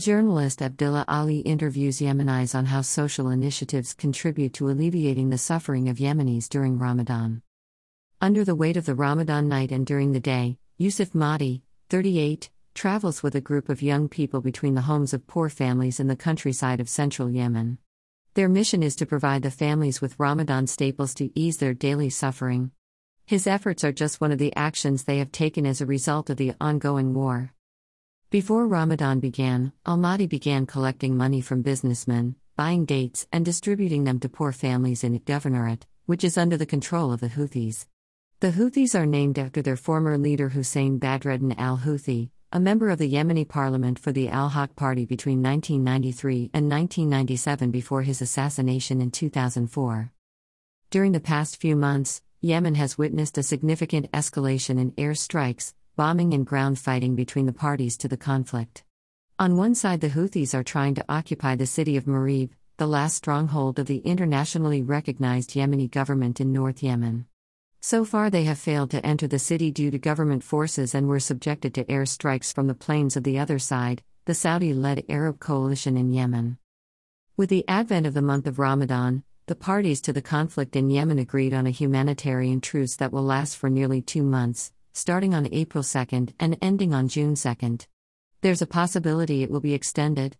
Journalist Abdullah Ali interviews Yemenis on how social initiatives contribute to alleviating the suffering of Yemenis during Ramadan. Under the weight of the Ramadan night and during the day, Yusuf Mahdi, 38, travels with a group of young people between the homes of poor families in the countryside of central Yemen. Their mission is to provide the families with Ramadan staples to ease their daily suffering. His efforts are just one of the actions they have taken as a result of the ongoing war. Before Ramadan began, Al Mahdi began collecting money from businessmen, buying dates, and distributing them to poor families in Governorate, which is under the control of the Houthis. The Houthis are named after their former leader Hussein Badreddin al Houthi, a member of the Yemeni parliament for the Al Haq Party between 1993 and 1997 before his assassination in 2004. During the past few months, Yemen has witnessed a significant escalation in air strikes, bombing, and ground fighting between the parties to the conflict. On one side, the Houthis are trying to occupy the city of Marib, the last stronghold of the internationally recognized Yemeni government in North Yemen. So far, they have failed to enter the city due to government forces and were subjected to air strikes from the planes of the other side, the Saudi led Arab coalition in Yemen. With the advent of the month of Ramadan, the parties to the conflict in Yemen agreed on a humanitarian truce that will last for nearly two months, starting on April 2 and ending on June 2. There's a possibility it will be extended.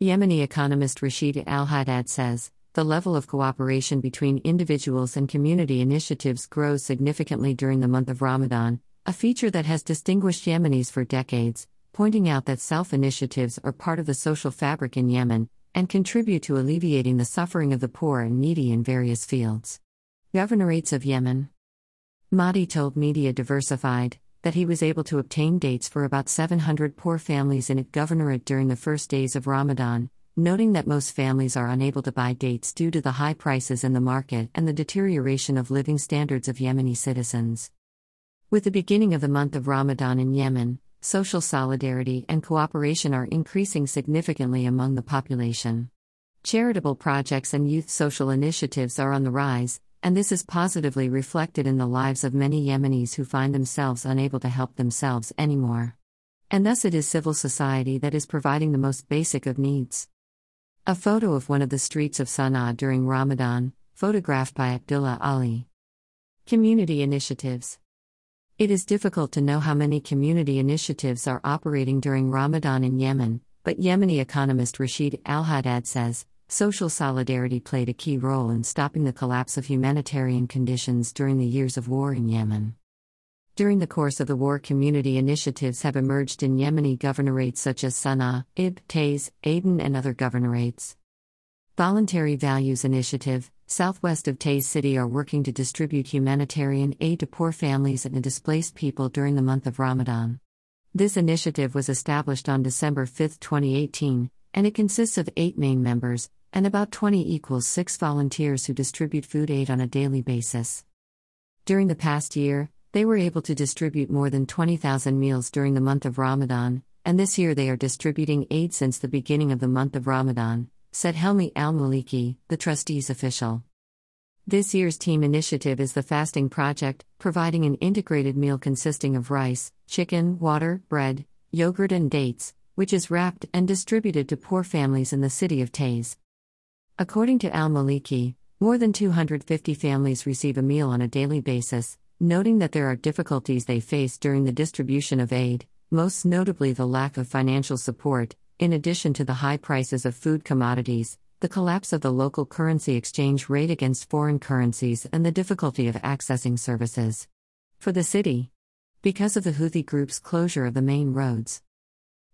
Yemeni economist Rashid Al Haddad says the level of cooperation between individuals and community initiatives grows significantly during the month of Ramadan, a feature that has distinguished Yemenis for decades, pointing out that self initiatives are part of the social fabric in Yemen and contribute to alleviating the suffering of the poor and needy in various fields. Governorates of Yemen Mahdi told Media Diversified that he was able to obtain dates for about 700 poor families in it governorate during the first days of Ramadan, noting that most families are unable to buy dates due to the high prices in the market and the deterioration of living standards of Yemeni citizens. With the beginning of the month of Ramadan in Yemen, social solidarity and cooperation are increasing significantly among the population. Charitable projects and youth social initiatives are on the rise, and this is positively reflected in the lives of many Yemenis who find themselves unable to help themselves anymore. And thus it is civil society that is providing the most basic of needs. A photo of one of the streets of Sana'a during Ramadan, photographed by Abdullah Ali. Community initiatives. It is difficult to know how many community initiatives are operating during Ramadan in Yemen, but Yemeni economist Rashid Al Haddad says social solidarity played a key role in stopping the collapse of humanitarian conditions during the years of war in Yemen. During the course of the war, community initiatives have emerged in Yemeni governorates such as Sana'a, Ib, Taiz, Aden, and other governorates. Voluntary Values Initiative, southwest of Taiz City, are working to distribute humanitarian aid to poor families and displaced people during the month of Ramadan. This initiative was established on December 5, 2018, and it consists of eight main members, and about 20 equals six volunteers who distribute food aid on a daily basis. During the past year, they were able to distribute more than 20,000 meals during the month of Ramadan, and this year they are distributing aid since the beginning of the month of Ramadan, said Helmi Al Maliki, the trustees official. This year's team initiative is the Fasting Project, providing an integrated meal consisting of rice, chicken, water, bread, yogurt, and dates, which is wrapped and distributed to poor families in the city of Taiz. According to Al Maliki, more than 250 families receive a meal on a daily basis, noting that there are difficulties they face during the distribution of aid, most notably the lack of financial support, in addition to the high prices of food commodities, the collapse of the local currency exchange rate against foreign currencies, and the difficulty of accessing services. For the city, because of the Houthi group's closure of the main roads.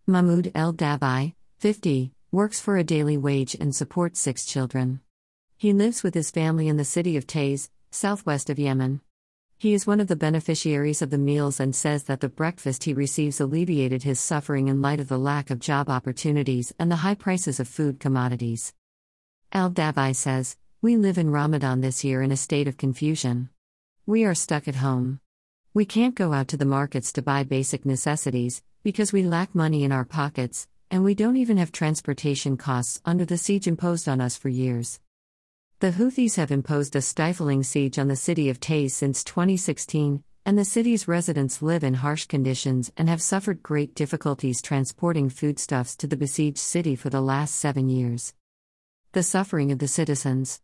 Mahmoud El Dabai, 50, works for a daily wage and supports six children. He lives with his family in the city of Taiz, southwest of Yemen. He is one of the beneficiaries of the meals and says that the breakfast he receives alleviated his suffering in light of the lack of job opportunities and the high prices of food commodities. Al Dabai says, We live in Ramadan this year in a state of confusion. We are stuck at home. We can't go out to the markets to buy basic necessities because we lack money in our pockets, and we don't even have transportation costs under the siege imposed on us for years. The Houthis have imposed a stifling siege on the city of Taiz since 2016, and the city's residents live in harsh conditions and have suffered great difficulties transporting foodstuffs to the besieged city for the last seven years. The suffering of the citizens.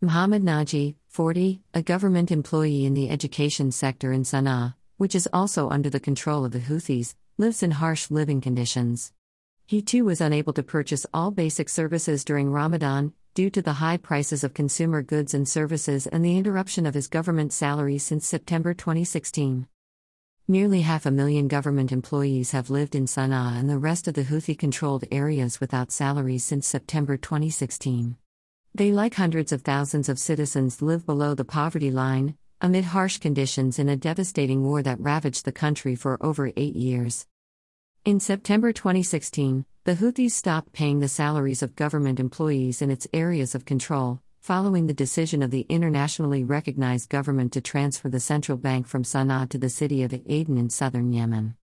Muhammad Naji, 40, a government employee in the education sector in Sana'a, which is also under the control of the Houthis, lives in harsh living conditions. He too was unable to purchase all basic services during Ramadan, due to the high prices of consumer goods and services and the interruption of his government salary since September 2016. Nearly half a million government employees have lived in Sana'a and the rest of the Houthi controlled areas without salaries since September 2016. They, like hundreds of thousands of citizens, live below the poverty line, amid harsh conditions in a devastating war that ravaged the country for over eight years. In September 2016, the Houthis stopped paying the salaries of government employees in its areas of control, following the decision of the internationally recognized government to transfer the central bank from Sana'a to the city of Aden in southern Yemen.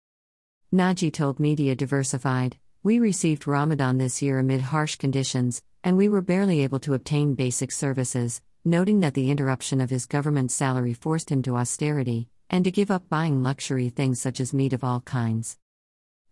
Naji told Media Diversified, We received Ramadan this year amid harsh conditions, and we were barely able to obtain basic services, noting that the interruption of his government salary forced him to austerity, and to give up buying luxury things such as meat of all kinds.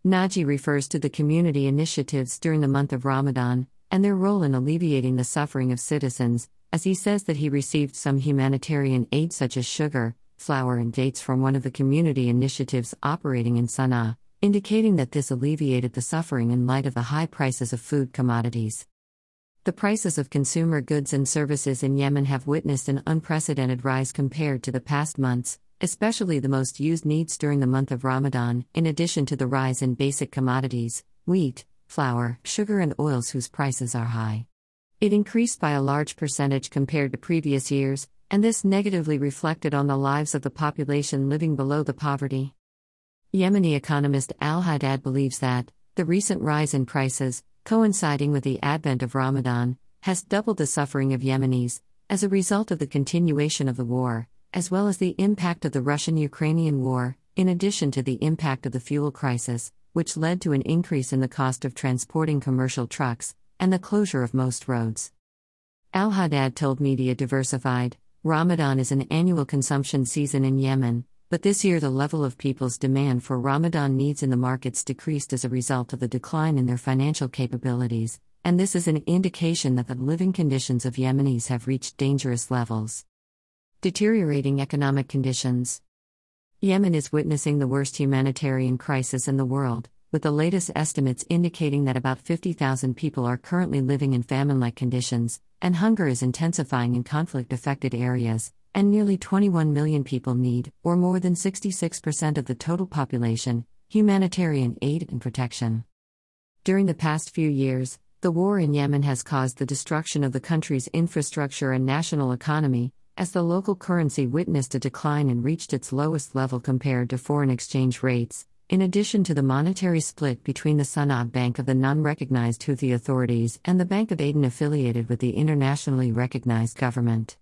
Naji refers to the community initiatives during the month of Ramadan and their role in alleviating the suffering of citizens, as he says that he received some humanitarian aid such as sugar, flour, and dates from one of the community initiatives operating in Sana'a, indicating that this alleviated the suffering in light of the high prices of food commodities. The prices of consumer goods and services in Yemen have witnessed an unprecedented rise compared to the past months, especially the most used needs during the month of Ramadan, in addition to the rise in basic commodities wheat, flour, sugar, and oils whose prices are high. It increased by a large percentage compared to previous years, and this negatively reflected on the lives of the population living below the poverty. Yemeni economist Al Haddad believes that the recent rise in prices, coinciding with the advent of Ramadan, has doubled the suffering of Yemenis as a result of the continuation of the war, as well as the impact of the Russian Ukrainian war, in addition to the impact of the fuel crisis, which led to an increase in the cost of transporting commercial trucks, and the closure of most roads. Al Haddad told Media Diversified Ramadan is an annual consumption season in Yemen, but this year the level of people's demand for Ramadan needs in the markets decreased as a result of the decline in their financial capabilities, and this is an indication that the living conditions of Yemenis have reached dangerous levels. Deteriorating economic conditions. Yemen is witnessing the worst humanitarian crisis in the world, with the latest estimates indicating that about 50,000 people are currently living in famine like conditions, and hunger is intensifying in conflict affected areas, and nearly 21 million people need, or more than 66% of the total population, humanitarian aid and protection. During the past few years, the war in Yemen has caused the destruction of the country's infrastructure and national economy, as the local currency witnessed a decline and reached its lowest level compared to foreign exchange rates, in addition to the monetary split between the Sana'a Bank of the non recognized Houthi authorities and the Bank of Aden affiliated with the internationally recognized government.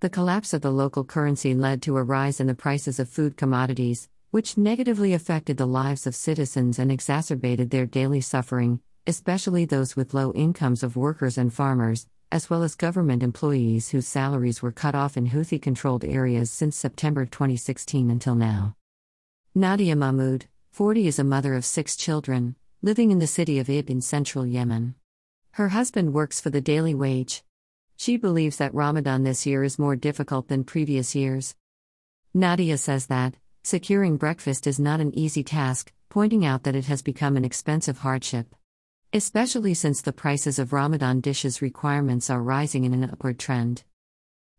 The collapse of the local currency led to a rise in the prices of food commodities, which negatively affected the lives of citizens and exacerbated their daily suffering, especially those with low incomes of workers and farmers, as well as government employees whose salaries were cut off in Houthi controlled areas since September 2016 until now. Nadia Mahmoud, 40, is a mother of six children, living in the city of Ib in central Yemen. Her husband works for the daily wage. She believes that Ramadan this year is more difficult than previous years. Nadia says that, securing breakfast is not an easy task, pointing out that it has become an expensive hardship especially since the prices of Ramadan dishes requirements are rising in an upward trend.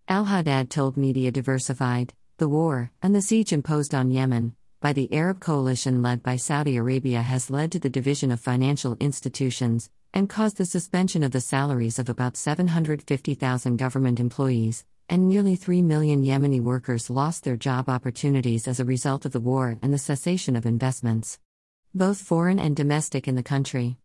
Al Haddad told Media Diversified the war and the siege imposed on Yemen by the Arab coalition led by Saudi Arabia has led to the division of financial institutions and caused the suspension of the salaries of about 750,000 government employees, and nearly 3 million Yemeni workers lost their job opportunities as a result of the war and the cessation of investments, both foreign and domestic, in the country.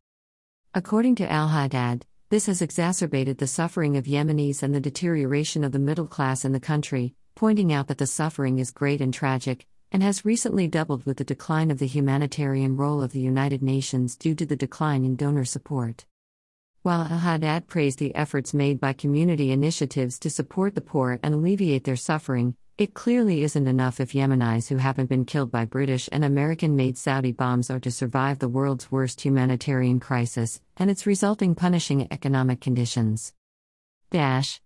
According to Al Haddad, this has exacerbated the suffering of Yemenis and the deterioration of the middle class in the country, pointing out that the suffering is great and tragic, and has recently doubled with the decline of the humanitarian role of the United Nations due to the decline in donor support. While Al Haddad praised the efforts made by community initiatives to support the poor and alleviate their suffering, it clearly isn't enough if Yemenis who haven't been killed by British and American made Saudi bombs are to survive the world's worst humanitarian crisis and its resulting punishing economic conditions. Dash.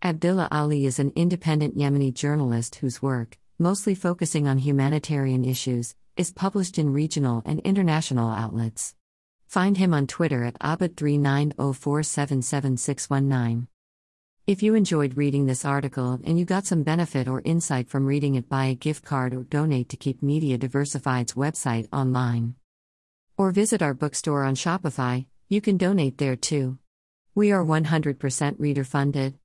Abdullah Ali is an independent Yemeni journalist whose work, mostly focusing on humanitarian issues, is published in regional and international outlets. Find him on Twitter at abid390477619. If you enjoyed reading this article and you got some benefit or insight from reading it, buy a gift card or donate to Keep Media Diversified's website online. Or visit our bookstore on Shopify, you can donate there too. We are 100% reader funded.